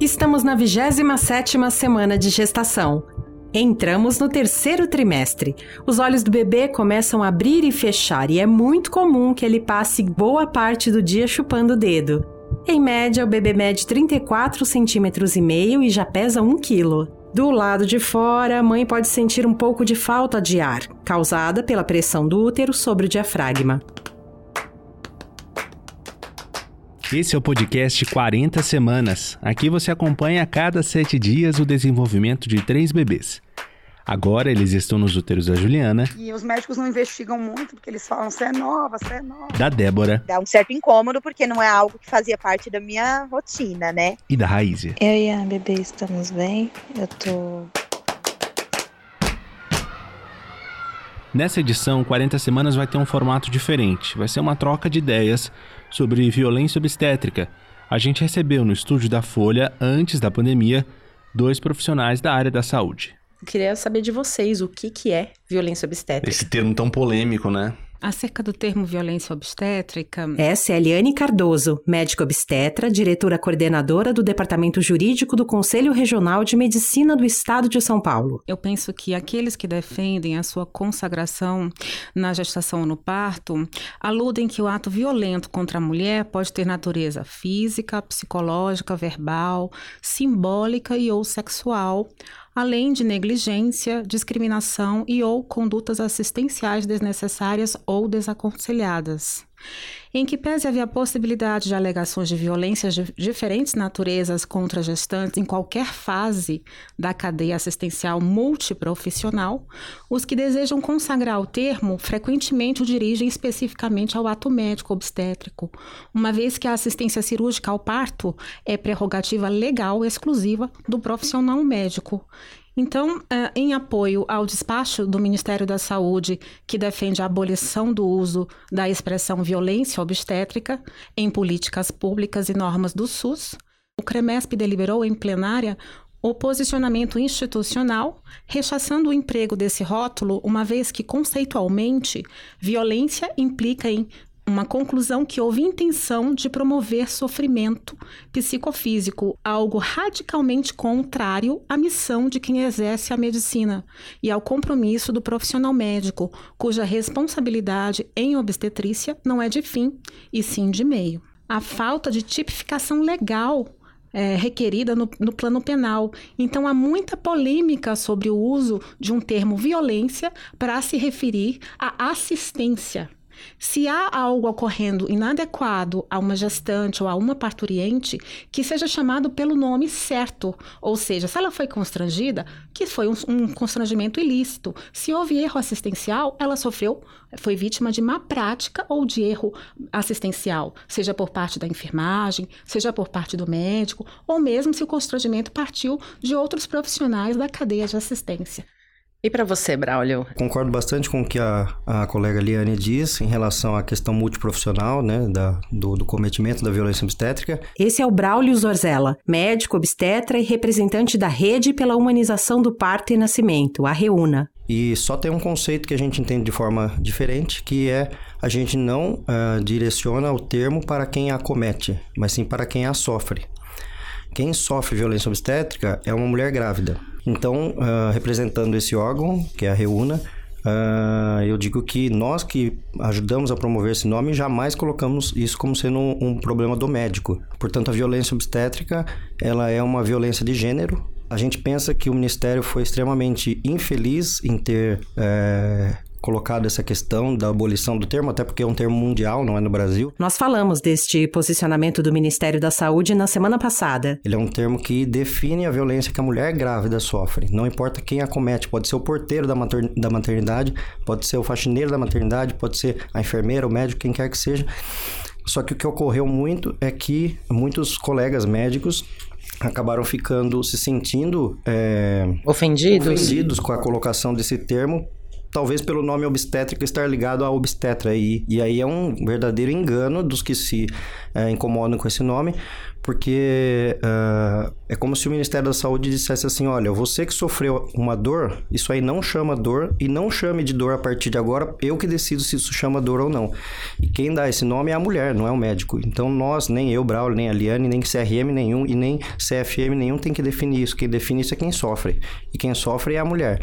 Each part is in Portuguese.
Estamos na 27ª semana de gestação. Entramos no terceiro trimestre. Os olhos do bebê começam a abrir e fechar e é muito comum que ele passe boa parte do dia chupando o dedo. Em média, o bebê mede 34 centímetros e meio e já pesa 1 quilo. Do lado de fora, a mãe pode sentir um pouco de falta de ar, causada pela pressão do útero sobre o diafragma. Esse é o podcast 40 Semanas. Aqui você acompanha a cada sete dias o desenvolvimento de três bebês. Agora eles estão nos úteros da Juliana. E os médicos não investigam muito, porque eles falam, você é nova, você é nova. Da Débora. Dá um certo incômodo, porque não é algo que fazia parte da minha rotina, né? E da Raízia. Eu e a bebê estamos bem. Eu tô Nessa edição, 40 Semanas vai ter um formato diferente. Vai ser uma troca de ideias sobre violência obstétrica. A gente recebeu no estúdio da Folha, antes da pandemia, dois profissionais da área da saúde. Eu queria saber de vocês o que, que é violência obstétrica. Esse termo tão polêmico, né? Acerca do termo violência obstétrica. Essa é Eliane Cardoso, médica obstetra, diretora coordenadora do Departamento Jurídico do Conselho Regional de Medicina do Estado de São Paulo. Eu penso que aqueles que defendem a sua consagração na gestação ou no parto aludem que o ato violento contra a mulher pode ter natureza física, psicológica, verbal, simbólica e ou sexual além de negligência, discriminação e ou condutas assistenciais desnecessárias ou desaconselhadas. Em que pese haver a possibilidade de alegações de violências de diferentes naturezas contra gestantes em qualquer fase da cadeia assistencial multiprofissional, os que desejam consagrar o termo frequentemente o dirigem especificamente ao ato médico obstétrico, uma vez que a assistência cirúrgica ao parto é prerrogativa legal exclusiva do profissional médico então, eh, em apoio ao despacho do Ministério da Saúde, que defende a abolição do uso da expressão violência obstétrica em políticas públicas e normas do SUS, o CREMESP deliberou em plenária o posicionamento institucional, rechaçando o emprego desse rótulo, uma vez que, conceitualmente, violência implica em uma conclusão que houve intenção de promover sofrimento psicofísico, algo radicalmente contrário à missão de quem exerce a medicina e ao compromisso do profissional médico, cuja responsabilidade em obstetrícia não é de fim, e sim de meio. A falta de tipificação legal é, requerida no, no, plano penal. Então, há muita polêmica sobre o uso de um termo violência para se referir à assistência se há algo ocorrendo inadequado a uma gestante ou a uma parturiente, que seja chamado pelo nome certo. Ou seja, se ela foi constrangida, que foi um, um constrangimento ilícito. Se houve erro assistencial, ela sofreu, foi vítima de má prática ou de erro assistencial, seja por parte da enfermagem, seja por parte do médico, ou mesmo se o constrangimento partiu de outros profissionais da cadeia de assistência. E para você, Braulio? Concordo bastante com o que a, a colega Liane disse em relação à questão multiprofissional, né, da, do, do cometimento da violência obstétrica. Esse é o Braulio Zorzella, médico obstetra e representante da Rede pela Humanização do Parto e Nascimento, a REUNA. E só tem um conceito que a gente entende de forma diferente, que é a gente não uh, direciona o termo para quem a comete, mas sim para quem a sofre. Quem sofre violência obstétrica é uma mulher grávida. Então, uh, representando esse órgão, que é a Reúna, uh, eu digo que nós que ajudamos a promover esse nome jamais colocamos isso como sendo um, um problema do médico. Portanto, a violência obstétrica ela é uma violência de gênero, a gente pensa que o Ministério foi extremamente infeliz em ter é, colocado essa questão da abolição do termo, até porque é um termo mundial, não é no Brasil. Nós falamos deste posicionamento do Ministério da Saúde na semana passada. Ele é um termo que define a violência que a mulher grávida sofre. Não importa quem a comete, pode ser o porteiro da, da maternidade, pode ser o faxineiro da maternidade, pode ser a enfermeira, o médico, quem quer que seja. Só que o que ocorreu muito é que muitos colegas médicos acabaram ficando se sentindo é, ofendidos. ofendidos com a colocação desse termo talvez pelo nome obstétrica estar ligado à obstetra. E, e aí é um verdadeiro engano dos que se é, incomodam com esse nome, porque uh, é como se o Ministério da Saúde dissesse assim: olha, você que sofreu uma dor, isso aí não chama dor e não chame de dor a partir de agora, eu que decido se isso chama dor ou não. E quem dá esse nome é a mulher, não é o médico. Então nós, nem eu, Braulio, nem a Liane, nem CRM nenhum e nem CFM nenhum tem que definir isso. Quem define isso é quem sofre. E quem sofre é a mulher.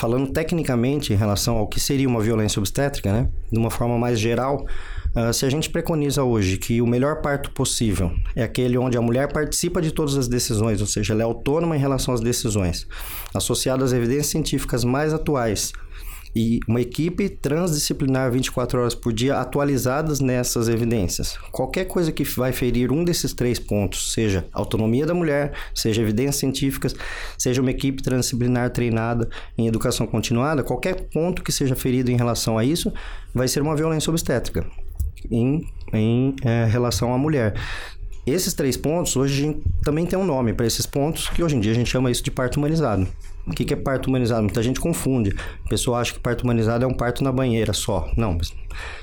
Falando tecnicamente em relação ao que seria uma violência obstétrica, né? De uma forma mais geral, Uh, se a gente preconiza hoje que o melhor parto possível é aquele onde a mulher participa de todas as decisões, ou seja, ela é autônoma em relação às decisões, associado às evidências científicas mais atuais e uma equipe transdisciplinar 24 horas por dia atualizadas nessas evidências. Qualquer coisa que vai ferir um desses três pontos, seja autonomia da mulher, seja evidências científicas, seja uma equipe transdisciplinar treinada em educação continuada, qualquer ponto que seja ferido em relação a isso vai ser uma violência obstétrica em, em é, relação à mulher. Esses três pontos, hoje a gente também tem um nome para esses pontos, que hoje em dia a gente chama isso de parto humanizado. O que, que é parto humanizado? Muita gente confunde. A pessoa acha que parto humanizado é um parto na banheira só. Não,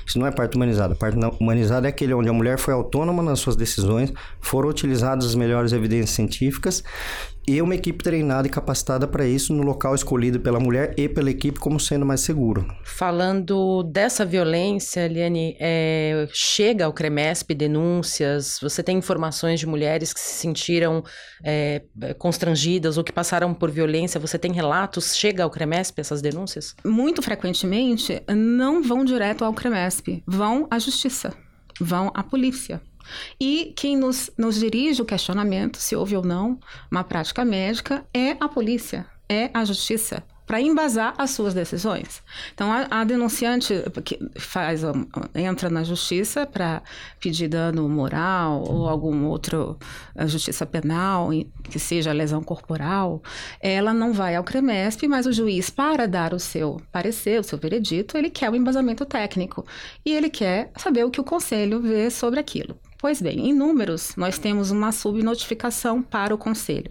isso não é parto humanizado. Parto humanizado é aquele onde a mulher foi autônoma nas suas decisões, foram utilizadas as melhores evidências científicas e uma equipe treinada e capacitada para isso no local escolhido pela mulher e pela equipe como sendo mais seguro. Falando dessa violência, Eliane, é, chega ao CREMESP denúncias? Você tem informações de mulheres que se sentiram é, constrangidas ou que passaram por violência? Você tem relatos? Chega ao CREMESP essas denúncias? Muito frequentemente não vão direto ao CREMESP, vão à justiça, vão à polícia. E quem nos, nos dirige o questionamento, se houve ou não uma prática médica, é a polícia, é a justiça para embasar as suas decisões. Então, a, a denunciante que faz, entra na justiça para pedir dano moral ou algum outro justiça penal, que seja lesão corporal, ela não vai ao CREMESP, mas o juiz, para dar o seu parecer, o seu veredito, ele quer o embasamento técnico e ele quer saber o que o conselho vê sobre aquilo. Pois bem, em números, nós temos uma subnotificação para o Conselho.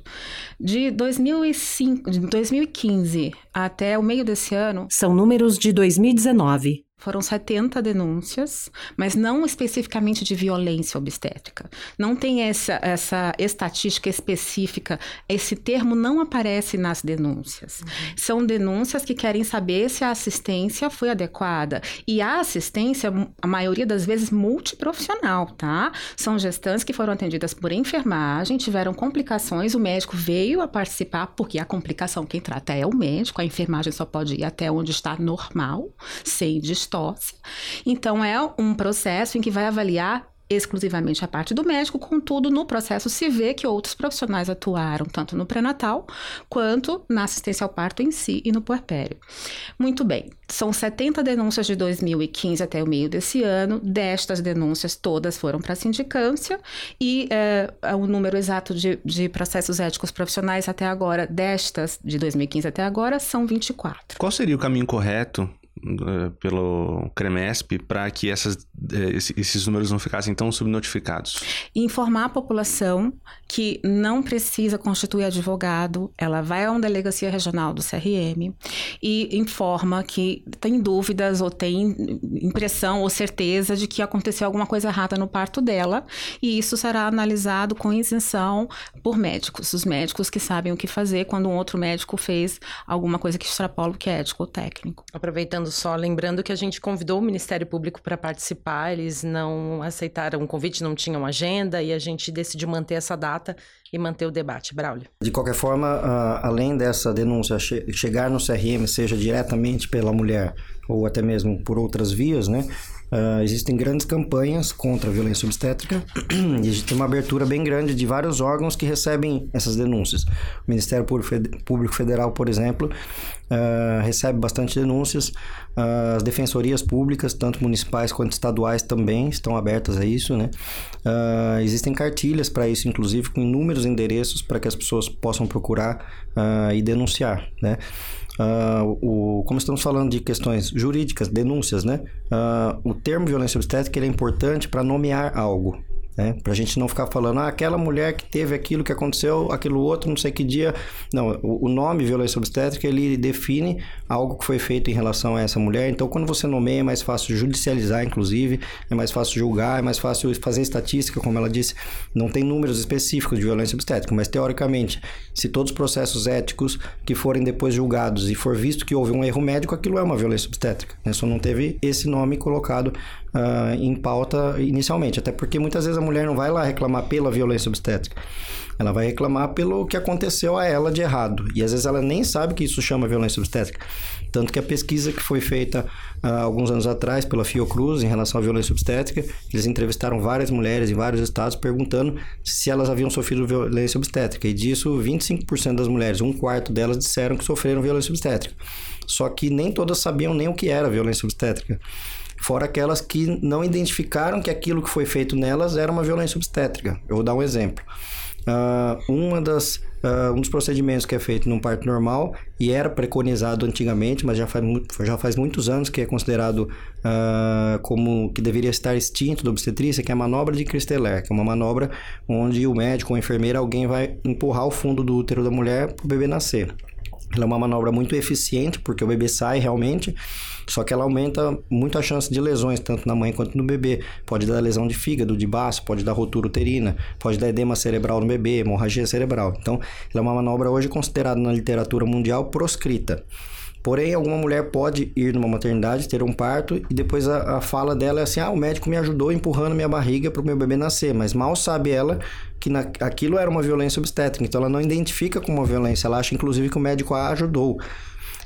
De, 2005, de 2015 até o meio desse ano. São números de 2019. Foram 70 denúncias, mas não especificamente de violência obstétrica. Não tem essa, essa estatística específica. Esse termo não aparece nas denúncias. Uhum. São denúncias que querem saber se a assistência foi adequada. E a assistência, a maioria das vezes, multiprofissional, tá? São gestantes que foram atendidas por enfermagem, tiveram complicações, o médico veio a participar, porque a complicação quem trata é o médico, a enfermagem só pode ir até onde está normal, sem distância Então, é um processo em que vai avaliar exclusivamente a parte do médico, contudo, no processo se vê que outros profissionais atuaram tanto no pré-natal quanto na assistência ao parto em si e no puerpério. Muito bem, são 70 denúncias de 2015 até o meio desse ano, destas denúncias todas foram para a sindicância e é, o número exato de, de processos éticos profissionais até agora, destas de 2015 até agora, são 24. Qual seria o caminho correto eh, pelo CREMESP para que essas, eh, esses números não ficassem tão subnotificados? Informar a população que não precisa constituir advogado, ela vai a uma delegacia regional do CRM e informa que tem dúvidas ou tem impressão ou certeza de que aconteceu alguma coisa errada no parto dela e isso será analisado com isenção por médicos, os médicos que sabem o que fazer quando um outro médico fez alguma coisa que extrapola o que é ético ou técnico. Aproveitando só, lembrando que a gente convidou o Ministério Público para participar, eles não aceitaram o convite, não tinham agenda e a gente decidiu manter essa data e manter o debate. Braulio. De qualquer forma, além dessa denúncia chegar no CRM, seja diretamente pela mulher ou até mesmo por outras vias, né? Uh, existem grandes campanhas contra a violência obstétrica e existe uma abertura bem grande de vários órgãos que recebem essas denúncias. O Ministério Público Federal, por exemplo, uh, recebe bastante denúncias. Uh, as defensorias públicas, tanto municipais quanto estaduais, também estão abertas a isso. Né? existem cartilhas para isso, inclusive, com inúmeros endereços para que as pessoas possam procurar e denunciar. Né? Uh, o, como estamos falando de questões jurídicas, denúncias, né? Uh, o termo violência obstétrica é importante para nomear algo. Né? Para a gente não ficar falando, ah, aquela mulher que teve aquilo que aconteceu, aquilo outro, não sei que dia. Não, o, nome violência obstétrica, ele define algo que foi feito em relação a essa mulher. Então, quando você nomeia, é mais fácil judicializar, inclusive, é mais fácil julgar, é mais fácil fazer estatística, como ela disse. Não tem números específicos de violência obstétrica, mas teoricamente, se todos os processos éticos que forem depois julgados e for visto que houve um erro médico, aquilo é uma violência obstétrica. Né? Só não teve esse nome colocado uh, em pauta inicialmente. Até porque muitas vezes a mulher não vai lá reclamar pela violência obstétrica. Ela vai reclamar pelo que aconteceu a ela de errado. E às vezes ela nem sabe que isso chama violência obstétrica. Tanto que a pesquisa que foi feita uh, alguns anos atrás pela Fiocruz em relação à violência obstétrica, eles entrevistaram várias mulheres em vários estados perguntando se elas haviam sofrido violência obstétrica. E disso, 25% das mulheres, um quarto delas, disseram que sofreram violência obstétrica. Só que nem todas sabiam nem o que era violência obstétrica. Fora aquelas que não identificaram que aquilo que foi feito nelas era uma violência obstétrica. Eu vou dar um exemplo. Uh, uma das, uh, um dos procedimentos que é feito num parto normal e era preconizado antigamente, mas já faz, já faz muitos anos que é considerado uh, como que deveria estar extinto da obstetrícia, que é a manobra de Christeler, que é uma manobra onde o médico ou a enfermeira, alguém vai empurrar o fundo do útero da mulher para o bebê nascer. Ela é uma manobra muito eficiente, porque o bebê sai realmente, só que ela aumenta muito a chance de lesões, tanto na mãe quanto no bebê. Pode dar lesão de fígado, de baço, pode dar rotura uterina, pode dar edema cerebral no bebê, hemorragia cerebral. Então, ela é uma manobra hoje considerada na literatura mundial proscrita. Porém, alguma mulher pode ir numa maternidade, ter um parto e depois a, a fala dela é assim: ah, o médico me ajudou empurrando minha barriga para o meu bebê nascer, mas mal sabe ela que na, aquilo era uma violência obstétrica, então ela não identifica como uma violência, ela acha inclusive que o médico a ajudou.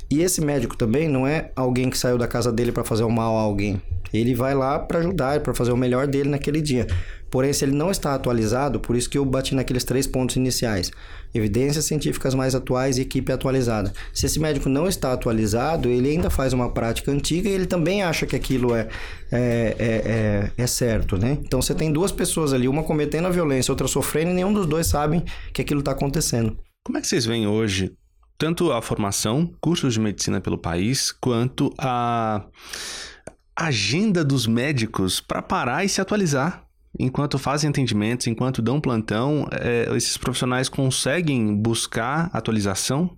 E esse médico também não é alguém que saiu da casa dele para fazer o mal a alguém. Ele vai lá para ajudar, para fazer o melhor dele naquele dia. Porém, se ele não está atualizado, por isso que eu bati naqueles três pontos iniciais: evidências científicas mais atuais e equipe atualizada. Se esse médico não está atualizado, ele ainda faz uma prática antiga e ele também acha que aquilo é, é, é, é, é certo, né? Então você tem duas pessoas ali, uma cometendo a violência, outra sofrendo, e nenhum dos dois sabem que aquilo está acontecendo. Como é que vocês veem hoje tanto a formação, cursos de medicina pelo país, quanto a agenda dos médicos para parar e se atualizar? Enquanto fazem atendimentos, enquanto dão plantão, é, esses profissionais conseguem buscar atualização?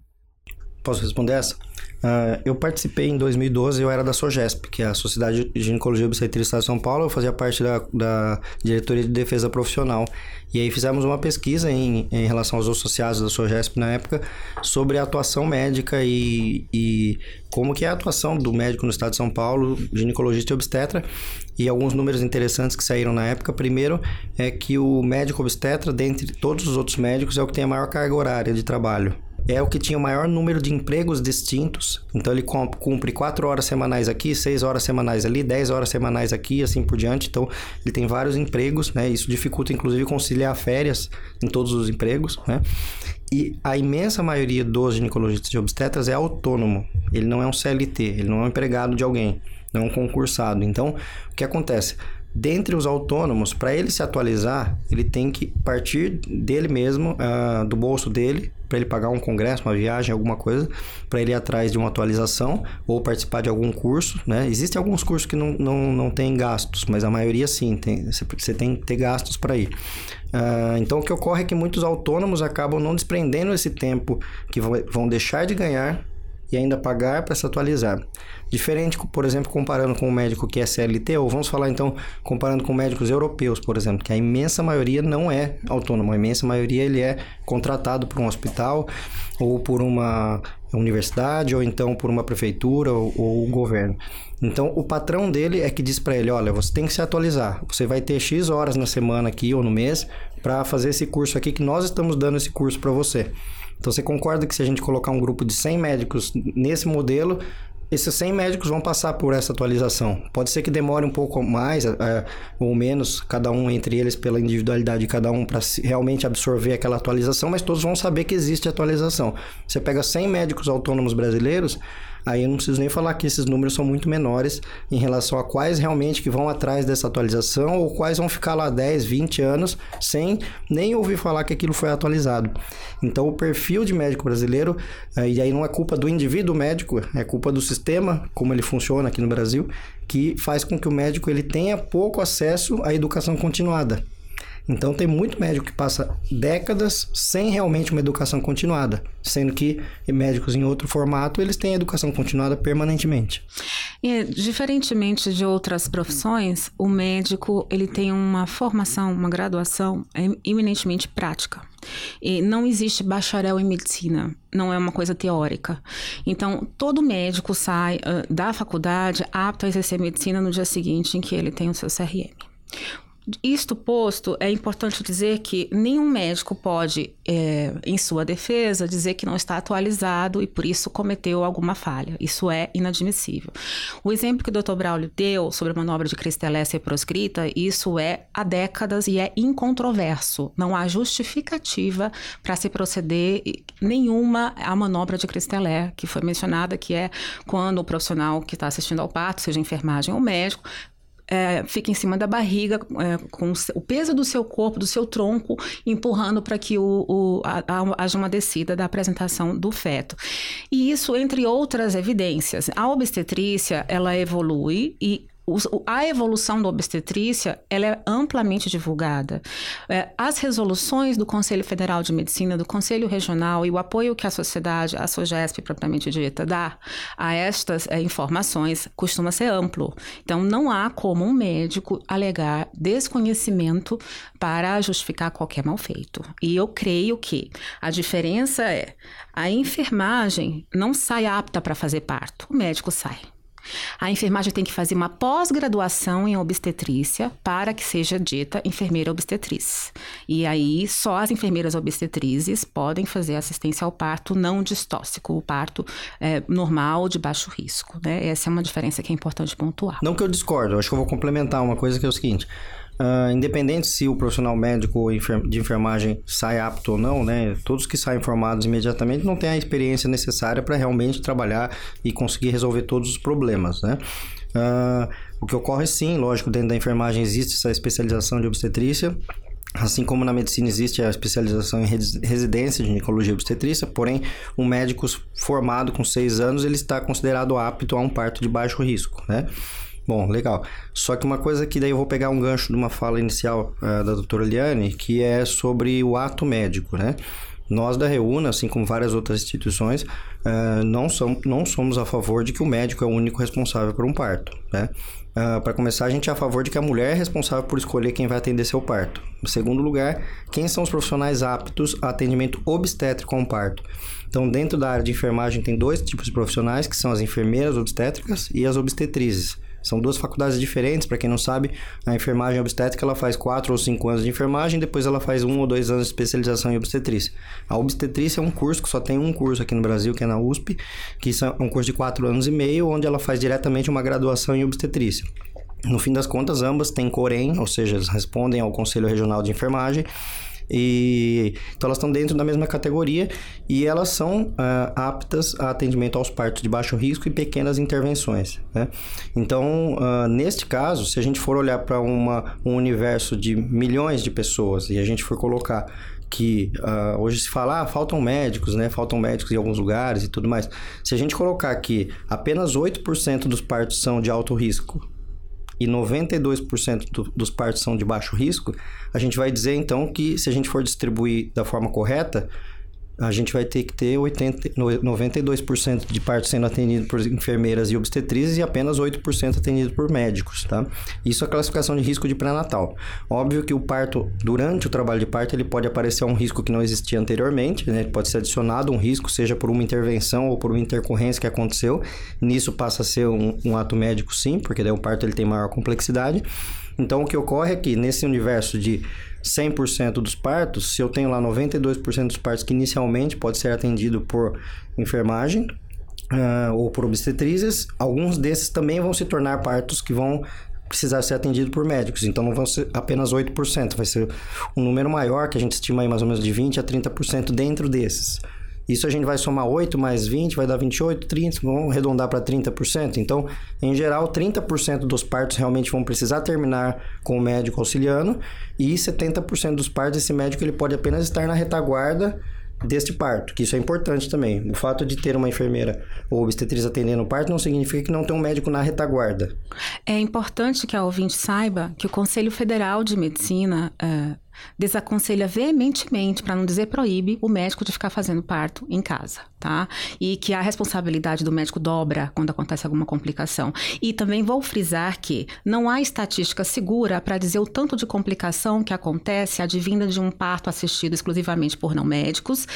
Posso responder essa? Uh, eu participei em 2012, eu era da SOGESP, que é a Sociedade de Ginecologia e Obstetrícia de São Paulo, eu fazia parte da, da Diretoria de Defesa Profissional. E aí fizemos uma pesquisa em, em relação aos associados da SOGESP na época, sobre a atuação médica e, e como que é a atuação do médico no Estado de São Paulo, ginecologista e obstetra, e alguns números interessantes que saíram na época. Primeiro é que o médico obstetra, dentre todos os outros médicos, é o que tem a maior carga horária de trabalho é o que tinha o maior número de empregos distintos. Então ele cumpre 4 horas semanais aqui, 6 horas semanais ali, 10 horas semanais aqui, assim por diante. Então ele tem vários empregos, né? Isso dificulta inclusive conciliar férias em todos os empregos, né? E a imensa maioria dos ginecologistas e obstetras é autônomo. Ele não é um CLT, ele não é um empregado de alguém, não é um concursado. Então, o que acontece? Dentre os autônomos, para ele se atualizar, ele tem que partir dele mesmo, uh, do bolso dele, para ele pagar um congresso, uma viagem, alguma coisa, para ele ir atrás de uma atualização ou participar de algum curso, né? Existem alguns cursos que não, não, não tem gastos, mas a maioria sim, tem, você tem que ter gastos para ir. Uh, então, o que ocorre é que muitos autônomos acabam não desprendendo esse tempo que vão deixar de ganhar e ainda pagar para se atualizar. Diferente, por exemplo, comparando com o médico que é CLT, ou vamos falar então comparando com médicos europeus, por exemplo, que a imensa maioria não é autônomo, a imensa maioria ele é contratado por um hospital ou por uma universidade ou então por uma prefeitura ou, ou o governo. Então, o patrão dele é que diz para ele: olha, você tem que se atualizar. Você vai ter X horas na semana aqui ou no mês para fazer esse curso aqui, que nós estamos dando esse curso para você. Então você concorda que se a gente colocar um grupo de 100 médicos nesse modelo, esses 100 médicos vão passar por essa atualização. Pode ser que demore um pouco mais é, ou menos, cada um entre eles, pela individualidade de cada um, para realmente absorver aquela atualização, mas todos vão saber que existe atualização. Você pega 100 médicos autônomos brasileiros, Aí eu não preciso nem falar que esses números são muito menores em relação a quais realmente que vão atrás dessa atualização ou quais vão ficar lá 10, 20 anos sem nem ouvir falar que aquilo foi atualizado. Então o perfil de médico brasileiro, eh, e aí não é culpa do indivíduo médico, é culpa do sistema, como ele funciona aqui no Brasil, que faz com que o médico ele tenha pouco acesso à educação continuada. Então tem muito médico que passa décadas sem realmente uma educação continuada, sendo que médicos em outro formato, eles têm educação continuada permanentemente. E, diferentemente de outras profissões, o médico, ele tem uma formação, uma graduação eminentemente prática. E não existe bacharel em medicina, não é uma coisa teórica. Então, todo médico sai uh, da faculdade apto a exercer medicina no dia seguinte em que ele tem o seu CRM. Isto posto, é importante dizer que nenhum médico pode, é, em sua defesa, dizer que não está atualizado e por isso cometeu alguma falha. Isso é inadmissível. O exemplo que o Dr. Braulio deu sobre a manobra de Cristelécia proscrita, isso é há décadas e é incontroverso. Não há justificativa para se proceder nenhuma à manobra de Cristelé, que foi mencionada, que é quando o profissional que está assistindo ao parto, seja enfermagem ou médico, é, fica em cima da barriga, é, com o peso do seu corpo, do seu tronco, empurrando para que o, o, a, a, haja uma descida da apresentação do feto. E isso, entre outras evidências. A obstetrícia, ela evolui e a evolução da obstetrícia ela é amplamente divulgada. É, as resoluções do Conselho Federal de Medicina, do Conselho Regional e o apoio que a sociedade, a SOGESP propriamente dita, dá a estas é, informações costuma ser amplo. Então, não há como um médico alegar desconhecimento para justificar qualquer mal feito. E eu creio que a diferença é a enfermagem não sai apta para fazer parto, o médico sai. A enfermagem tem que fazer uma pós-graduação em obstetrícia para que seja dita enfermeira obstetriz. E aí, só as enfermeiras obstetrizes podem fazer assistência ao parto não distóxico, o parto é, normal de baixo risco. Né? Essa é uma diferença que é importante pontuar. Não que eu discordo, acho que eu vou complementar uma coisa que é o seguinte. Uh, independente se o profissional médico de enfermagem sai apto ou não, né? Todos que saem formados imediatamente não têm a experiência necessária para realmente trabalhar e conseguir resolver todos os problemas, né? Uh, o que ocorre sim, lógico, dentro da enfermagem existe essa especialização de obstetrícia, Assim como na medicina existe a especialização em residência de ginecologia e obstetrícia, porém, um médico formado com seis anos, ele está considerado apto a um parto de baixo risco, né? Bom, legal. Só que uma coisa que daí eu vou pegar um gancho de uma fala inicial uh, da doutora Liane, que é sobre o ato médico, né? Nós da Reúna, assim como várias outras instituições, uh, não, somos, não somos a favor de que o médico é o único responsável por um parto, né? Uh, Para começar, a gente é a favor de que a mulher é responsável por escolher quem vai atender seu parto. Em segundo lugar, quem são os profissionais aptos a atendimento obstétrico com parto. Então, dentro da área de enfermagem, tem dois tipos de profissionais, que são as enfermeiras obstétricas e as obstetrizes. São duas faculdades diferentes, para quem não sabe, a enfermagem obstétrica ela faz quatro ou cinco anos de enfermagem, depois ela faz um ou dois anos de especialização em obstetrícia. A obstetrícia é um curso que só tem um curso aqui no Brasil, que é na USP, que é um curso de quatro anos e meio, onde ela faz diretamente uma graduação em obstetrícia. No fim das contas, ambas têm COREM, ou seja, respondem ao Conselho Regional de Enfermagem, e, então elas estão dentro da mesma categoria e elas são uh, aptas a atendimento aos partos de baixo risco e pequenas intervenções. Né? Então, uh, neste caso, se a gente for olhar para um universo de milhões de pessoas e a gente for colocar que uh, hoje se fala, ah, faltam médicos, né? Faltam médicos em alguns lugares e tudo mais. Se a gente colocar que apenas 8% dos partos são de alto risco e 92% do, dos partos são de baixo risco, a gente vai dizer então que se a gente for distribuir da forma correta, a gente vai ter que ter 80, 92% de partos sendo atendido por enfermeiras e obstetrizes e apenas 8% atendido por médicos, tá? Isso é a classificação de risco de pré-natal. Óbvio que o parto, durante o trabalho de parto, ele pode aparecer um risco que não existia anteriormente, né? Pode ser adicionado um risco, seja por uma intervenção ou por uma intercorrência que aconteceu. Nisso passa a ser um, um ato médico sim, porque daí o parto ele tem maior complexidade. Então, o que ocorre é que nesse universo de 100% dos partos, se eu tenho lá 92% dos partos que inicialmente pode ser atendido por enfermagem uh, ou por obstetrizes, alguns desses também vão se tornar partos que vão precisar ser atendido por médicos. Então não vão ser apenas 8%, vai ser um número maior, que a gente estima aí mais ou menos de 20 a 30% dentro desses. Isso a gente vai somar 8 mais 20, vai dar 28, 30, vamos arredondar para 30%. Então, em geral, 30% dos partos realmente vão precisar terminar com o médico auxiliando e 70% dos partos esse médico ele pode apenas estar na retaguarda deste parto, que isso é importante também. O fato de ter uma enfermeira ou obstetriz atendendo o parto não significa que não tem um médico na retaguarda. É importante que a ouvinte saiba que o Conselho Federal de Medicina uh, desaconselha veementemente, para não dizer proíbe, o médico de ficar fazendo parto em casa, tá? E que a responsabilidade do médico dobra quando acontece alguma complicação. E também vou frisar que não há estatística segura para dizer o tanto de complicação que acontece advinda de um parto assistido exclusivamente por não médicos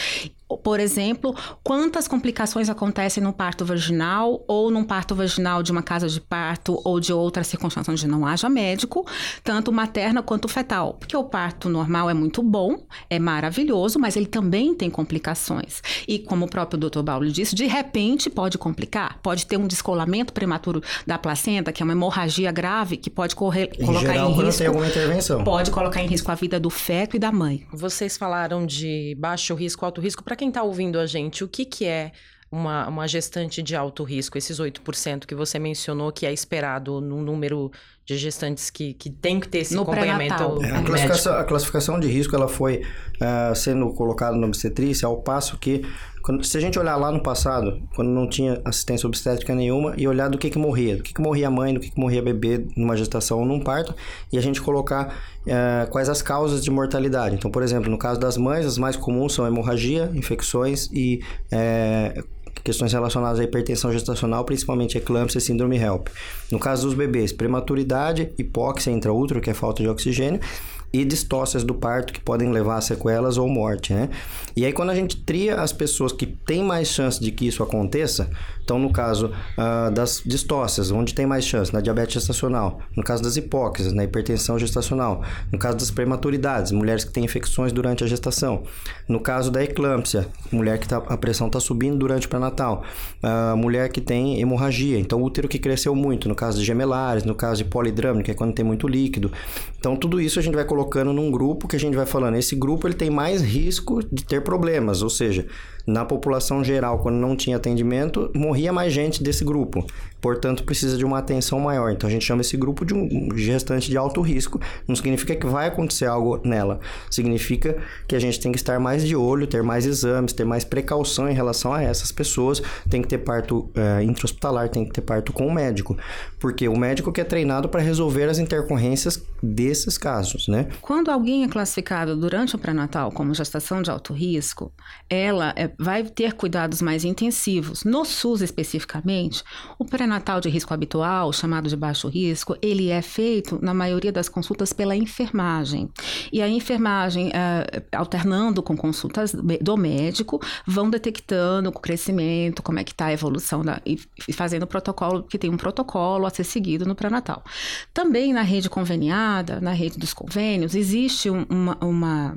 por exemplo, quantas complicações acontecem no parto vaginal ou num parto vaginal de uma casa de parto ou de outra circunstância onde não haja médico, tanto materna quanto fetal. Porque o parto normal é muito bom, é maravilhoso, mas ele também tem complicações. E como o próprio Dr. Paulo disse, de repente pode complicar, pode ter um descolamento prematuro da placenta, que é uma hemorragia grave que pode correr, Em colocar geral, em risco tem alguma intervenção. pode colocar em risco a vida do feto e da mãe. Vocês falaram de baixo risco, alto risco. Para quem está ouvindo a gente, o que, que é uma, uma gestante de alto risco? Esses 8% que você mencionou que é esperado no número de gestantes que, que tem que ter esse No acompanhamento. É, a, classificação, a classificação de risco ela foi ah, sendo colocada na obstetrícia ao passo que, quando- se a gente olhar lá no passado, quando não tinha assistência obstétrica nenhuma, e olhar do que que morria, do que que morria a mãe, do que que morria bebê numa gestação ou num parto, e a gente colocar ah, quais as causas de mortalidade. Então, por exemplo, no caso das mães, as mais comuns são hemorragia, infecções e eh, questões relacionadas à hipertensão gestacional, principalmente eclâmpsia e síndrome HELP. No caso dos bebês, prematuridade, hipóxia intraútero, que é falta de oxigênio, e distócias do parto que podem levar a sequelas ou morte, né? E aí quando a gente tria as pessoas que têm mais chance de que isso aconteça, então no caso ah, das distócias, onde tem mais chance? Na diabetes gestacional, no caso das hipóxias, na hipertensão gestacional, no caso das prematuridades, mulheres que têm infecções durante a gestação, no caso da eclâmpsia, mulher que tá, a pressão está subindo durante o pré-natal, Ah, mulher que tem hemorragia, então útero que cresceu muito, no caso de gemelares, no caso de polidrama, que é quando tem muito líquido. Então tudo isso a gente vai colocando num grupo que a gente vai falando, esse grupo ele tem mais risco de ter problemas, ou seja, na população geral, quando não tinha atendimento, morria mais gente desse grupo. Portanto, precisa de uma atenção maior. Então, a gente chama esse grupo de um gestante de alto risco. Não significa que vai acontecer algo nela. Significa que a gente tem que estar mais de olho, ter mais exames, ter mais precaução em relação a essas pessoas. Tem que ter parto eh, intra-hospitalar, tem que ter parto com o médico. Porque o médico que é treinado para resolver as intercorrências desses casos, né? Quando alguém é classificado durante o pré-natal como gestação de alto risco, ela é, vai ter cuidados mais intensivos. No SUS especificamente, o pré-natal de risco habitual, chamado de baixo risco, ele é feito na maioria das consultas pela enfermagem. E a enfermagem, eh, alternando com consultas do médico, vão detectando o crescimento, como é que está a evolução da, e, fazendo o protocolo, que tem um protocolo a ser seguido no pré-natal. Também na rede conveniada, na rede dos convênios, existe um- uma,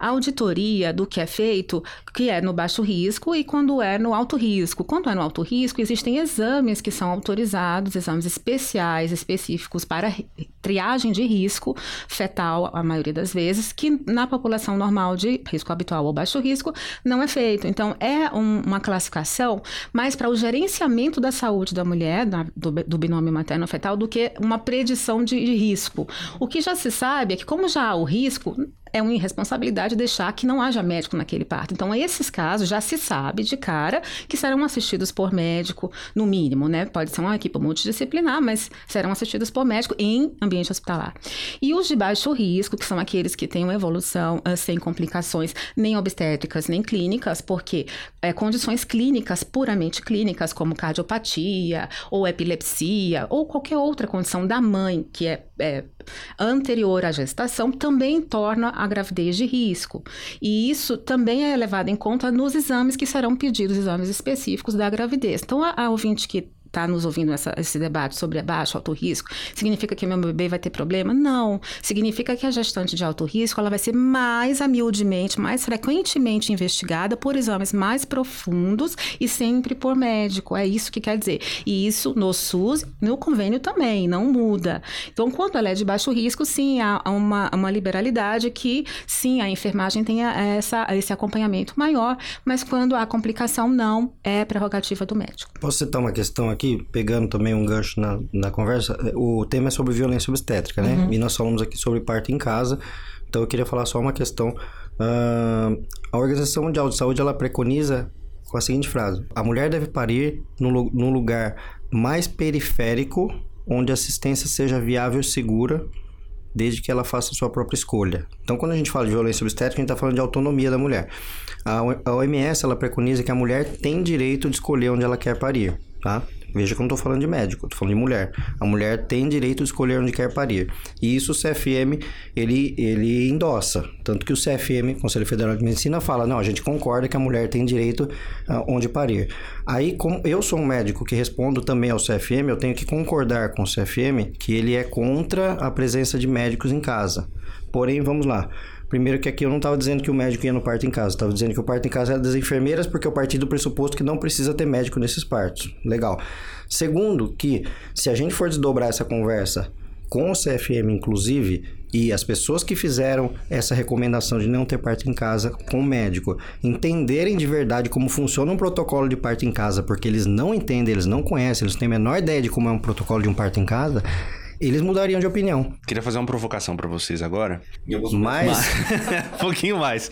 uma auditoria do que é feito, que é no baixo risco e quando é no alto risco. Quando é no alto risco, existem exames que são autorizados, exames especiais, específicos para ri- triagem de risco fetal, a maioria das vezes, que na população normal de risco habitual ou baixo risco não é feito. Então, é um- uma classificação mais para o gerenciamento da saúde da mulher, da- do, do binômio materno-fetal, do que uma predição de, de risco. O que já se sabe é que, como já há o risco, é uma irresponsabilidade deixar que não haja médico naquele parto. Então, esses casos já se sabe de cara que serão assistidos por médico, no mínimo, né? Pode ser uma equipe multidisciplinar, mas serão assistidos por médico em ambiente hospitalar. E os de baixo risco, que são aqueles que têm uma evolução ah, sem complicações nem obstétricas nem clínicas, porque é, condições clínicas, puramente clínicas, como cardiopatia ou epilepsia ou qualquer outra condição da mãe que é, é anterior à gestação, também torna a gravidez de risco. E isso também é levado em conta nos exames que serão pedidos, exames específicos da gravidez. Então, a, a ouvinte que está nos ouvindo essa- esse debate sobre baixo, alto risco, significa que meu bebê vai ter problema? Não. Significa que a gestante de alto risco ela vai ser mais humildemente, mais frequentemente investigada por exames mais profundos e sempre por médico. É isso que quer dizer. E isso no SUS, no convênio também, não muda. Então, quando ela é de baixo risco, sim, há uma, uma liberalidade que, sim, a enfermagem tenha essa, esse acompanhamento maior, mas quando há complicação, não, é prerrogativa do médico. Posso citar uma questão aqui, pegando também um gancho na, na conversa? O tema é sobre violência obstétrica, né? E nós falamos aqui sobre parto em casa. Então eu queria falar só uma questão. Ah, a Organização Mundial de Saúde ela preconiza com a seguinte frase: a mulher deve parir lu- num lugar mais periférico, onde a assistência seja viável e segura desde que ela faça a sua própria escolha. Então, quando a gente fala de violência obstétrica, a gente está falando de autonomia da mulher. A OMS ela preconiza que a mulher tem direito de escolher onde ela quer parir, tá? Veja que eu não estou falando de médico, estou falando de mulher. A mulher tem direito de escolher onde quer parir. E isso o CFM, ele, ele endossa. Tanto que o CFM, Conselho Federal de Medicina, fala, não, a gente concorda que a mulher tem direito uh, onde parir. Aí, como eu sou um médico que respondo também ao CFM, eu tenho que concordar com o CFM que ele é contra a presença de médicos em casa. Porém, vamos lá. Primeiro que aqui eu não estava dizendo que o médico ia no parto em casa, estava dizendo que o parto em casa era das enfermeiras, porque eu parti do pressuposto que não precisa ter médico nesses partos. Legal. Segundo, que se a gente for desdobrar essa conversa com o CFM, inclusive, e as pessoas que fizeram essa recomendação de não ter parto em casa com o médico entenderem de verdade como funciona um protocolo de parto em casa, porque eles não entendem, eles não conhecem, eles têm a menor ideia de como é um protocolo de um parto em casa, eles mudariam de opinião. Queria fazer uma provocação para vocês agora. Em alguns mais, um pouquinho mais.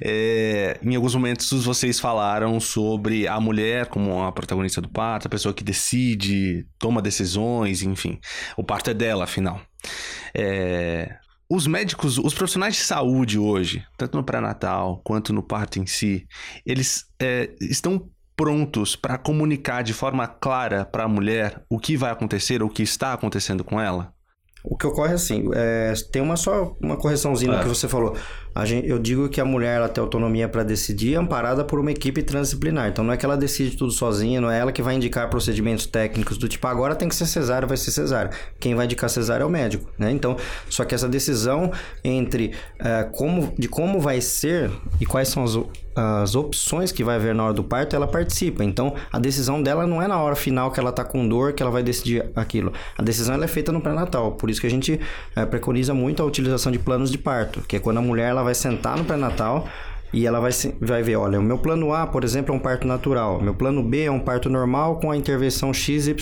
É, em alguns momentos vocês falaram sobre a mulher como a protagonista do parto, a pessoa que decide, toma decisões, enfim. O parto é dela, afinal. É, os médicos, os profissionais de saúde hoje, tanto no pré-natal quanto no parto em si, eles é, estão prontos para comunicar de forma clara para a mulher o que vai acontecer, o que está acontecendo com ela? O que ocorre é assim, é, tem uma só uma correçãozinha no que você falou. Gente, eu digo que a mulher ela tem autonomia para decidir, amparada por uma equipe transdisciplinar. Então não é que ela decide tudo sozinha, não é ela que vai indicar procedimentos técnicos do tipo agora tem que ser cesárea, vai ser cesárea. Quem vai indicar cesárea é o médico, né? Então, só que essa decisão entre uh, como de como vai ser e quais são as as opções que vai haver na hora do parto, ela participa. Então, a decisão dela não é na hora final que ela está com dor que ela vai decidir aquilo. A decisão é feita no pré-natal. Por isso que a gente é, preconiza muito a utilização de planos de parto, que é quando a mulher ela vai sentar no pré-natal e ela vai, vai ver, olha, o meu plano A, por exemplo, é um parto natural, meu plano B é um parto normal com a intervenção XYZ,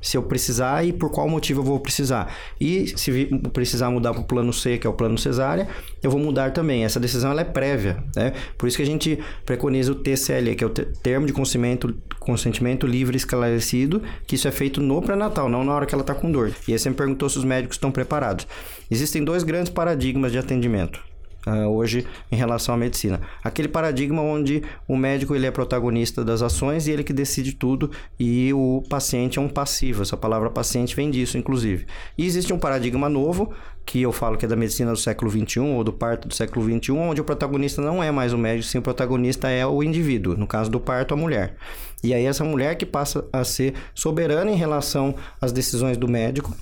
se eu precisar e por qual motivo eu vou precisar. E se precisar mudar para o plano C, que é o plano cesárea, eu vou mudar também. Essa decisão ela é prévia, né? Por isso que a gente preconiza o TCL, que é o termo de consentimento, consentimento livre esclarecido, que isso é feito no pré-natal, não na hora que ela está com dor. E aí você me perguntou se os médicos estão preparados. Existem dois grandes paradigmas de atendimento uh, hoje em relação à medicina. Aquele paradigma onde o médico ele é protagonista das ações e ele que decide tudo e o paciente é um passivo. Essa palavra paciente vem disso, inclusive. E existe um paradigma novo que eu falo que é da medicina do século XXI ou do parto do século XXI, onde o protagonista não é mais o médico, sim o protagonista é o indivíduo, no caso do parto, a mulher. E aí essa mulher que passa a ser soberana em relação às decisões do médico,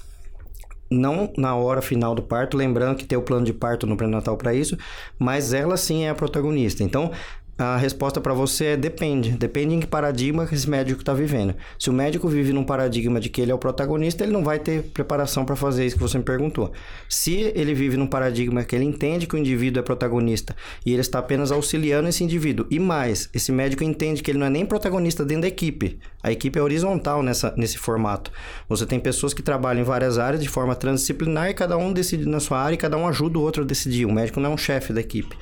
não na hora final do parto, lembrando que tem o plano de parto no pré-natal para isso, mas ela sim é a protagonista. Então, a resposta para você é depende. Depende em que paradigma esse médico está vivendo. Se o médico vive num paradigma de que ele é o protagonista, ele não vai ter preparação para fazer isso que você me perguntou. Se ele vive num paradigma que ele entende que o indivíduo é protagonista e ele está apenas auxiliando esse indivíduo, e mais, esse médico entende que ele não é nem protagonista dentro da equipe. A equipe é horizontal nessa, nesse formato. Você tem pessoas que trabalham em várias áreas de forma transdisciplinar e cada um decide na sua área e cada um ajuda o outro a decidir. O médico não é um chefe da equipe.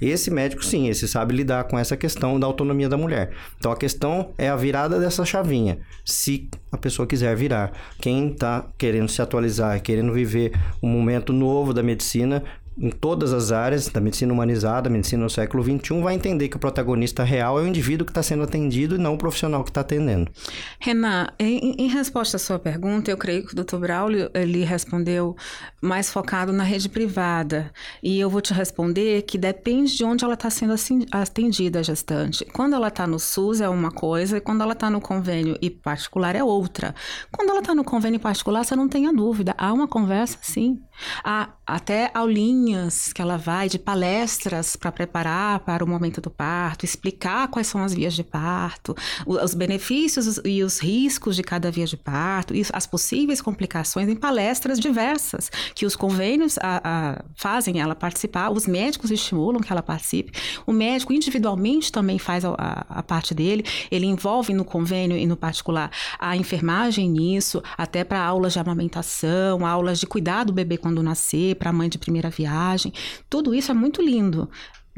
Esse médico, sim, esse sabe lidar com essa questão da autonomia da mulher. Então a questão é a virada dessa chavinha. Se a pessoa quiser virar, quem está querendo se atualizar, querendo viver um momento novo da medicina, em todas as áreas da medicina humanizada, medicina no século XXI, vai entender que o protagonista real é o indivíduo que está sendo atendido e não o profissional que está atendendo. Renan, em, em, resposta à sua pergunta, eu creio que o Dr. Braulio ele respondeu mais focado na rede privada. E eu vou te responder que depende de onde ela está sendo atendida, a gestante. Quando ela está no SUS é uma coisa, e quando ela está no convênio e particular é outra. Quando ela está no convênio particular, você não tenha dúvida, há uma conversa, sim. Há até aulinhas que ela vai de palestras para preparar para o momento do parto, explicar quais são as vias de parto, os benefícios e os riscos de cada via de parto, e as possíveis complicações em palestras diversas que os convênios a, a, fazem ela participar, os médicos estimulam que ela participe. O médico individualmente também faz a, a parte dele, ele envolve no convênio e no particular a enfermagem nisso, até para aulas de amamentação, aulas de cuidar do bebê quando nascer para a mãe de primeira viagem. Tudo isso é muito lindo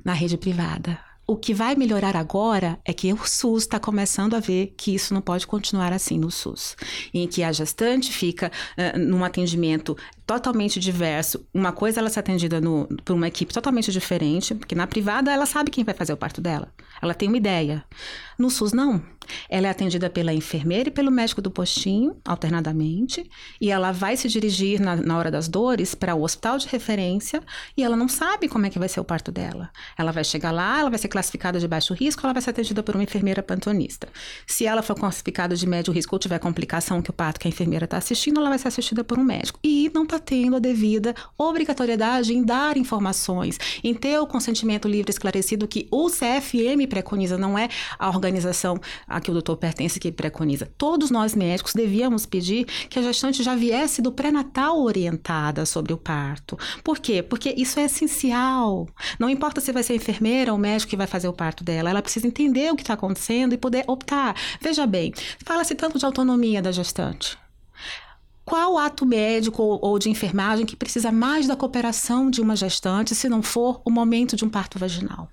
na rede privada. O que vai melhorar agora é que o SUS está começando a ver que isso não pode continuar assim no SUS, em que a gestante fica uh, num atendimento totalmente diverso. Uma coisa ela ser atendida no, por uma equipe totalmente diferente, porque na privada ela sabe quem vai fazer o parto dela. Ela tem uma ideia. No SUS, não. Ela é atendida pela enfermeira e pelo médico do postinho, alternadamente, e ela vai se dirigir na, na hora das dores para o hospital de referência e ela não sabe como é que vai ser o parto dela. Ela vai chegar lá, ela vai ser classificada de baixo risco, ela vai ser atendida por uma enfermeira pantonista. Se ela for classificada de médio risco ou tiver complicação que o parto que a enfermeira está assistindo, ela vai ser assistida por um médico. E não está tendo a devida obrigatoriedade em dar informações, em ter o consentimento livre esclarecido que o CFM preconiza, não é a organização a que o doutor pertence que preconiza. Todos nós médicos devíamos pedir que a gestante já viesse do pré-natal orientada sobre o parto. Por quê? Porque isso é essencial. Não importa se vai ser enfermeira ou médico que vai fazer o parto dela, ela precisa entender o que está acontecendo e poder optar. Veja bem, fala-se tanto de autonomia da gestante. Qual ato médico ou de enfermagem que precisa mais da cooperação de uma gestante se não for o momento de um parto vaginal?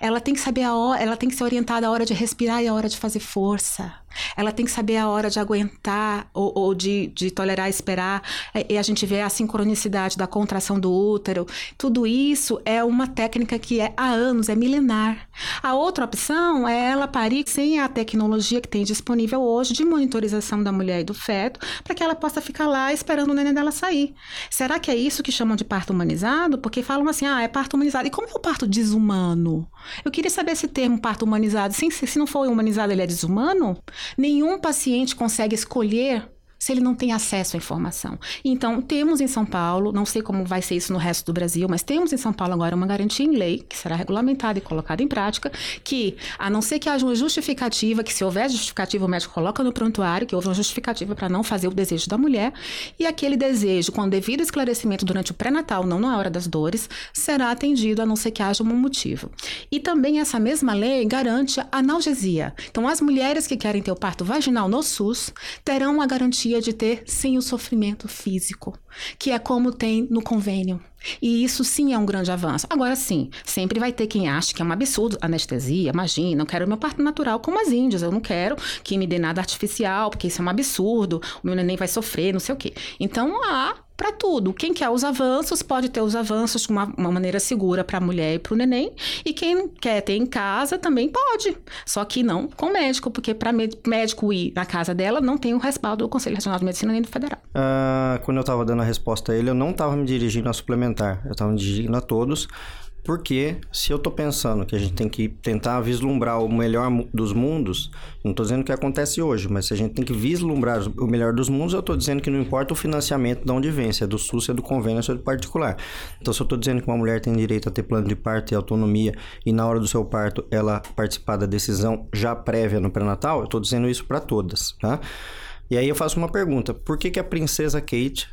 Ela tem que saber a hora, ela tem que ser orientada a hora de respirar e a hora de fazer força. Ela tem que saber a hora de aguentar ou, ou de, de, tolerar esperar. E a gente vê a sincronicidade da contração do útero. Tudo isso é uma técnica que é há anos, é milenar. A outra opção é ela parir sem a tecnologia que tem disponível hoje de monitorização da mulher e do feto, para que ela possa ficar lá esperando o neném dela sair. Será que é isso que chamam de parto humanizado? Porque falam assim, ah, é parto humanizado. E como é o parto desumano? Eu queria saber esse termo parto humanizado. Se, se não for humanizado, ele é desumano? Nenhum paciente consegue escolher se ele não tem acesso à informação. Então, temos em São Paulo, não sei como vai ser isso no resto do Brasil, mas temos em São Paulo agora uma garantia em lei, que será regulamentada e colocada em prática, que, a não ser que haja uma justificativa, que se houver justificativa, o médico coloca no prontuário, que houve uma justificativa para não fazer o desejo da mulher, e aquele desejo, com devido esclarecimento durante o pré-natal, não na hora das dores, será atendido, a não ser que haja um motivo. E também essa mesma lei garante analgesia. Então, as mulheres que querem ter o parto vaginal no SUS terão a garantia garantia de ter sem o sofrimento físico, que é como tem no convênio. E isso sim é um grande avanço. Agora sim, sempre vai ter quem acha que é um absurdo anestesia, imagina, eu quero meu parto natural como as índias, eu não quero que me dê nada artificial, porque isso é um absurdo, o meu neném vai sofrer, não sei o quê. Então há para tudo. Quem quer os avanços pode ter os avanços de uma, uma maneira segura para a mulher e para o neném. E quem quer ter em casa também pode. Só que não com médico, porque para médico ir na casa dela não tem o respaldo do Conselho Nacional de Medicina nem do Federal. Uh, quando eu estava dando a resposta a ele, eu não estava me dirigindo a suplementar, eu estava me dirigindo a todos porque se eu estou pensando que a gente tem que tentar vislumbrar o melhor dos mundos, não estou dizendo que acontece hoje, mas se a gente tem que vislumbrar o melhor dos mundos, eu estou dizendo que não importa o financiamento de onde vem, se é do SUS, se é do convênio, se é do particular. Então, se eu estou dizendo que uma mulher tem direito a ter plano de parto e autonomia e na hora do seu parto ela participar da decisão já prévia no pré-natal, eu estou dizendo isso para todas, tá? E aí eu faço uma pergunta: por que, que a princesa Kate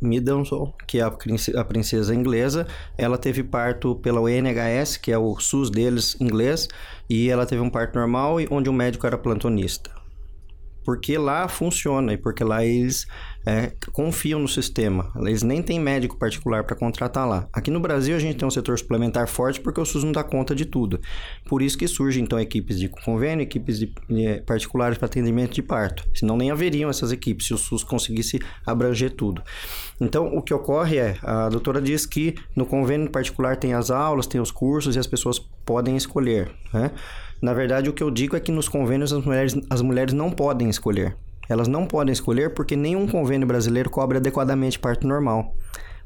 Middleton, que é a princesa inglesa, ela teve parto pela UNHS, que é o SUS deles inglês, e ela teve um parto normal onde o médico era plantonista porque lá funciona e porque lá eles é, confiam no sistema. Eles nem têm médico particular para contratar lá. Aqui no Brasil a gente tem um setor suplementar forte porque o SUS não dá conta de tudo. Por isso que surgem então equipes de convênio, equipes de, de particulares para atendimento de parto. Senão nem haveriam essas equipes se o SUS conseguisse abranger tudo. Então o que ocorre é, a doutora diz que no convênio particular tem as aulas, tem os cursos e as pessoas podem escolher, né? Na verdade, o que eu digo é que nos convênios as mulheres, as mulheres não podem escolher. Elas não podem escolher porque nenhum convênio brasileiro cobre adequadamente parto normal.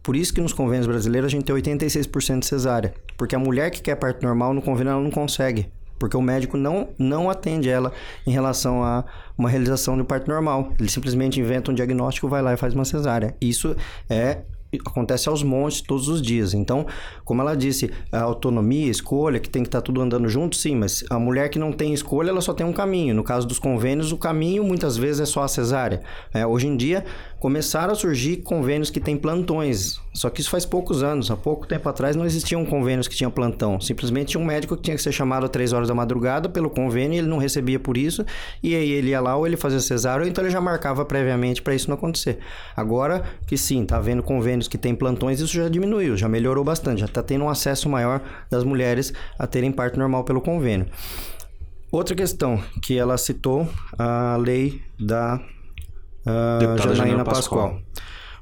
Por isso que nos convênios brasileiros a gente tem 86% de cesárea. Porque a mulher que quer parto normal no convênio ela não consegue. Porque o médico não, não atende ela em relação a uma realização de parto normal. Ele simplesmente inventa um diagnóstico, vai lá e faz uma cesárea. Isso é acontece aos montes todos os dias. Então, como ela disse, a autonomia, a escolha, que tem que estar tá tudo andando junto, sim, mas a mulher que não tem escolha, ela só tem um caminho. No caso dos convênios, o caminho muitas vezes é só a cesárea. É, hoje em dia, começaram a surgir convênios que têm plantões Só que isso faz poucos anos. Há pouco tempo atrás não existiam convênios que tinham plantão. Simplesmente tinha um médico que tinha que ser chamado às 3 horas da madrugada pelo convênio e ele não recebia por isso. E aí ele ia lá ou ele fazia cesárea ou então ele já marcava previamente para isso não acontecer. Agora que sim, tá vendo convênios que tem plantões, isso já diminuiu, já melhorou bastante. Já tá tendo um acesso maior das mulheres a terem parto normal pelo convênio. Outra questão que ela citou, a lei da uh, Janaína Pascoal. Pascoal.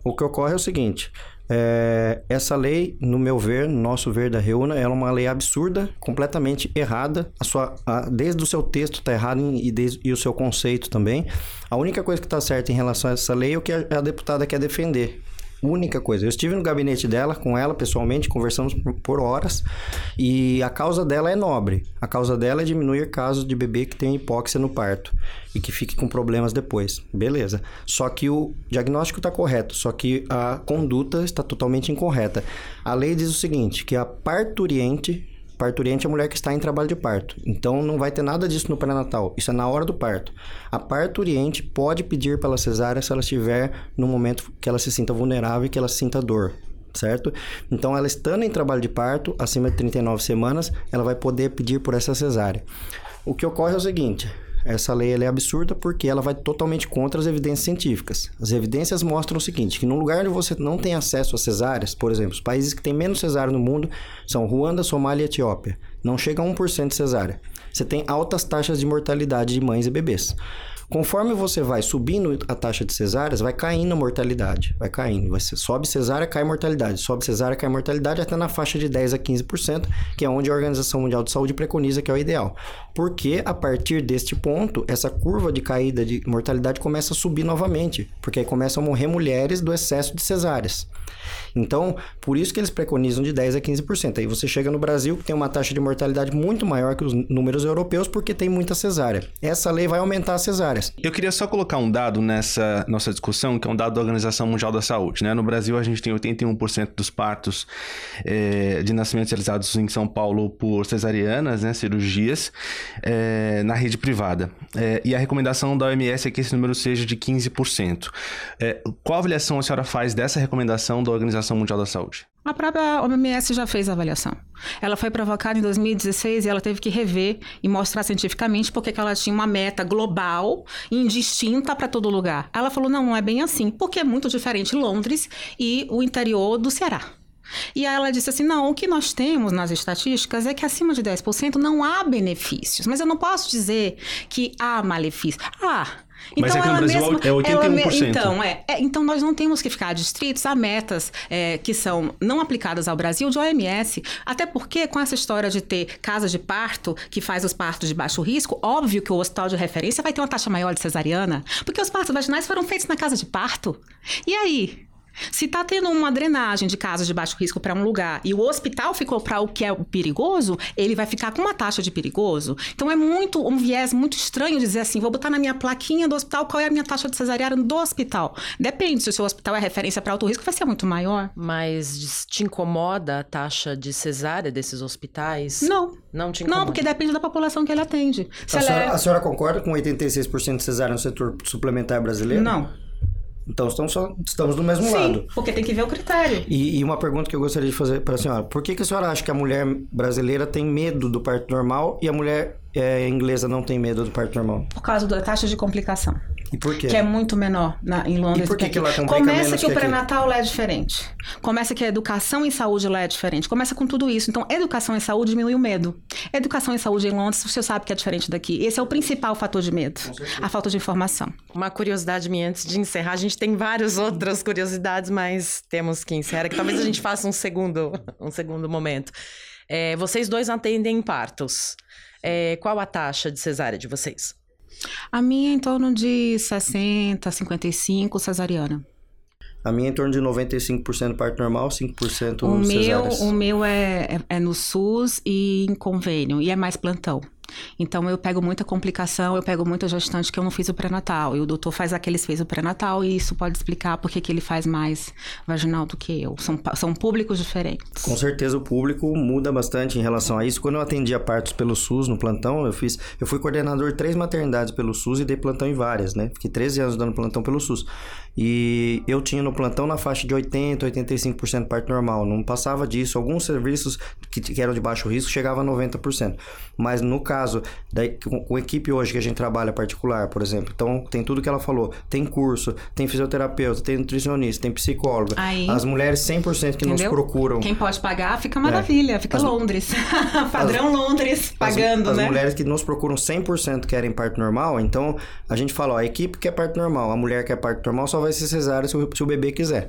O que ocorre é o seguinte: é, essa lei, no meu ver, no nosso ver da Reúna, ela é uma lei absurda, completamente errada. A sua, a, desde o seu texto está errado e, desde, e o seu conceito também. A única coisa que está certa em relação a essa lei é o que a, a deputada quer defender, única coisa. Eu estive no gabinete dela, com ela pessoalmente, conversamos por horas, e a causa dela é nobre. A causa dela é diminuir casos de bebê que tem hipóxia no parto e que fique com problemas depois. Beleza. Só que o diagnóstico está correto, só que a conduta está totalmente incorreta. A lei diz o seguinte, que a parturiente Parturiente é a mulher que está em trabalho de parto. Então não vai ter nada disso no pré-natal. Isso é na hora do parto. A parturiente pode pedir pela cesárea se ela estiver no momento que ela se sinta vulnerável e que ela sinta dor certo? Então, ela estando em trabalho de parto, acima de 39 semanas, ela vai poder pedir por essa cesárea. O que ocorre é o seguinte: essa lei é absurda porque ela vai totalmente contra as evidências científicas. As evidências mostram o seguinte, que no lugar onde você não tem acesso a cesáreas, por exemplo, os países que têm menos cesárea no mundo são Ruanda, Somália e Etiópia. Não chega a 1% de cesárea. Você tem altas taxas de mortalidade de mães e bebês. Conforme você vai subindo a taxa de cesáreas, vai caindo a mortalidade. Vai caindo. Você sobe cesárea, cai mortalidade. Sobe cesárea, cai mortalidade até na faixa de 10 a 15%, que é onde a Organização Mundial de Saúde preconiza que é o ideal. Porque a partir deste ponto, essa curva de caída de mortalidade começa a subir novamente. Porque aí começam a morrer mulheres do excesso de cesáreas. Então, por isso que eles preconizam de 10 a 15%. Aí você chega no Brasil, que tem uma taxa de mortalidade muito maior que os números europeus, porque tem muita cesárea. Essa lei vai aumentar as cesáreas. Eu queria só colocar um dado nessa nossa discussão, que é um dado da Organização Mundial da Saúde. Né? No Brasil, a gente tem 81% dos partos é, de nascimentos realizados em São Paulo por cesarianas, né, cirurgias, é, na rede privada. É, e a recomendação da OMS é que esse número seja de 15%. qual avaliação a senhora faz dessa recomendação da Organização Mundial da Saúde? A própria OMS já fez a avaliação. Ela foi provocada em 2016 e ela teve que rever e mostrar cientificamente porque ela tinha uma meta global, indistinta para todo lugar. Ela falou: não, não é bem assim, porque é muito diferente Londres e o interior do Ceará. E aí ela disse assim: não, o que nós temos nas estatísticas é que acima de 10% não há benefícios. Mas eu não posso dizer que há malefícios. Ah, mas então, aqui no Brasil mesma, é 81%. então, é, é, então, nós não temos que ficar distritos a metas é, que são não aplicadas ao Brasil de OMS. Até porque, com essa história de ter casa de parto, que faz os partos de baixo risco, óbvio que o hospital de referência vai ter uma taxa maior de cesariana, porque os partos vaginais foram feitos na casa de parto. E aí? Se está tendo uma drenagem de casos de baixo risco para um lugar e o hospital ficou para o que é perigoso, ele vai ficar com uma taxa de perigoso. Então é muito um viés muito estranho dizer assim: vou botar na minha plaquinha do hospital qual é a minha taxa de cesariana do hospital. Depende, se o seu hospital é referência para alto risco, vai ser muito maior. Mas te incomoda a taxa de cesárea desses hospitais? Não. Não te incomoda? Não, porque depende da população que ele atende. A senhora, é... a senhora concorda com 86% de cesárea no setor suplementar brasileiro? Não. Então estamos, só, estamos do mesmo Sim, lado. Porque tem que ver o critério. E, e, uma pergunta que eu gostaria de fazer para a senhora: por que, que a senhora acha que a mulher brasileira tem medo do parto normal e a mulher é, inglesa não tem medo do parto normal? Por causa da taxa de complicação. E por quê? Que é muito menor na, em Londres. E por que, que, lá Começa que, que o pré-natal lá é diferente. Começa que a educação em saúde lá é diferente. Começa com tudo isso. Então, educação em saúde diminui o medo. Educação em saúde em Londres, você sabe que é diferente daqui. Esse é o principal fator de medo. A falta de informação. Uma curiosidade minha antes de encerrar. A gente tem várias outras curiosidades, mas temos que encerrar. Que talvez a gente faça um segundo, um segundo momento. É, vocês dois atendem partos. É, qual a taxa de cesárea de vocês? A minha é em torno de 60, 55 cesariana. A minha é em torno de 95% parto normal, 5% o cesáreas. Meu, o meu é, é, é, no SUS e em convênio, e é mais plantão. Então eu pego muita complicação, eu pego muita gestante que eu não fiz o pré-natal. E o doutor faz aqueles fez o pré-natal e isso pode explicar por que ele faz mais vaginal do que eu. São, são públicos diferentes. Com certeza o público muda bastante em relação a isso. Quando eu atendia partos pelo SUS no plantão, eu fiz, eu fui coordenador de três maternidades pelo SUS e dei plantão em várias, né? Fiquei 13 anos dando plantão pelo SUS. E eu tinha no plantão na faixa de 80, 85% parto normal. Não passava disso. Alguns serviços que, que eram de baixo risco chegavam a 90%. Mas no caso, da, com, com equipe hoje que a gente trabalha particular, por exemplo, então tem tudo que ela falou. Tem curso, tem fisioterapeuta, tem nutricionista, tem psicólogo. Aí, As mulheres 100% que entendeu? nos procuram. Quem pode pagar, fica maravilha. Fica As- Londres. Padrão Londres, pagando, as, né? As mulheres que nos procuram 100% querem parto normal, então a gente fala, ó, a equipe quer parto normal, a mulher quer parto normal só vai ser cesárea se o, se o bebê quiser.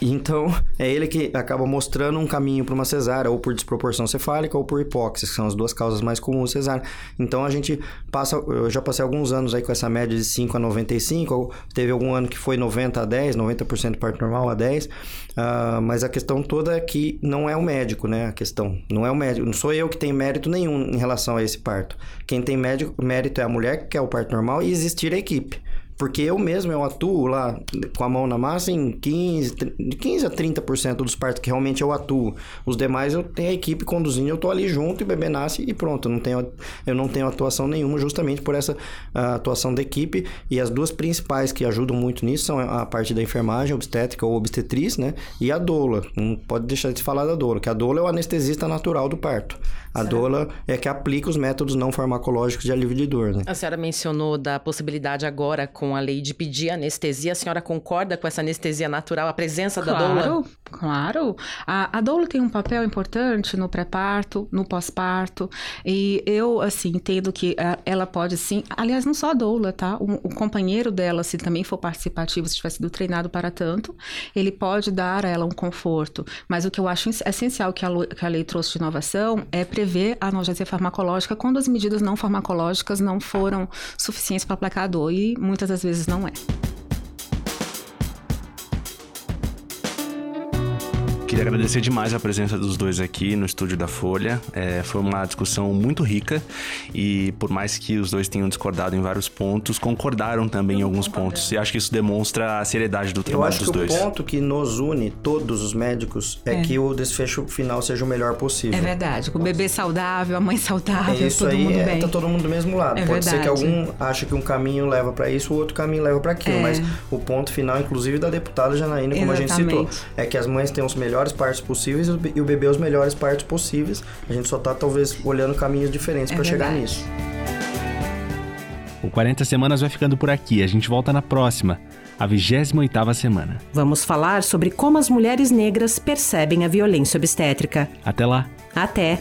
Então, é ele que acaba mostrando um caminho para uma cesárea, ou por desproporção cefálica, ou por hipóxia, que são as duas causas mais comuns de cesárea. Então, a gente passa, eu já passei alguns anos aí com essa média de 5 a 95, ou teve algum ano que foi 90 a 10, 90% de parto normal a 10, ah, mas a questão toda é que não é o médico, né? A questão, não é o médico, não sou eu que tenho mérito nenhum em relação a esse parto. Quem tem médico, mérito é a mulher que quer o parto normal e existir a equipe. Porque eu mesmo, eu atuo lá com a mão na massa em 15, tri- de 15 a 30% dos partos que realmente eu atuo. Os demais eu tenho a equipe conduzindo, eu tô ali junto e o bebê nasce e pronto. Eu não tenho, eu não tenho atuação nenhuma justamente por essa atuação da equipe. E as duas principais que ajudam muito nisso são a parte da enfermagem obstétrica ou obstetriz, né? E a doula. Não pode deixar de se falar da doula, que a doula é o anestesista natural do parto. A doula é que aplica os métodos não farmacológicos de alívio de dor, né? A senhora mencionou da possibilidade agora com a lei de pedir anestesia. A senhora concorda com essa anestesia natural, a presença da doula? Claro, claro. A, a doula tem um papel importante no pré-parto, no pós-parto. E eu, assim, entendo que ah, ela pode sim. Aliás, não só a doula, tá? O, o companheiro dela, se também for participativo, se tiver sido treinado para tanto, ele pode dar a ela um conforto. Mas o que eu acho es- essencial que a, que a lei trouxe de inovação é prever a analgesia farmacológica quando as medidas não farmacológicas não foram suficientes para aplacar a dor. E muitas das vezes não é. Queria agradecer demais a presença dos dois aqui no estúdio da Folha. É, foi uma discussão muito rica e, por mais que os dois tenham discordado em vários pontos, concordaram também em alguns pontos. E acho que isso demonstra a seriedade do Eu trabalho acho dos que dois. o ponto que nos une, todos os médicos, é, É. que o desfecho final seja o melhor possível. É verdade. O bebê saudável, a mãe É saudável, isso todo aí, mundo é, bem. tá todo mundo do mesmo lado. É Pode ser que verdade. algum ache que um caminho leva pra isso, o outro caminho leva pra aquilo. É. Mas o ponto final, inclusive, da deputada Janaína, como a gente citou, Exatamente. é que as mães tenham os melhores partos possíveis e o be- e o bebê os melhores partos possíveis. A gente só tá, talvez, olhando caminhos diferentes É pra chegar nisso. O 40 Semanas vai ficando por aqui. A gente volta na próxima, a 28ª semana. Vamos falar sobre como as mulheres negras percebem a violência obstétrica. Até lá! Até!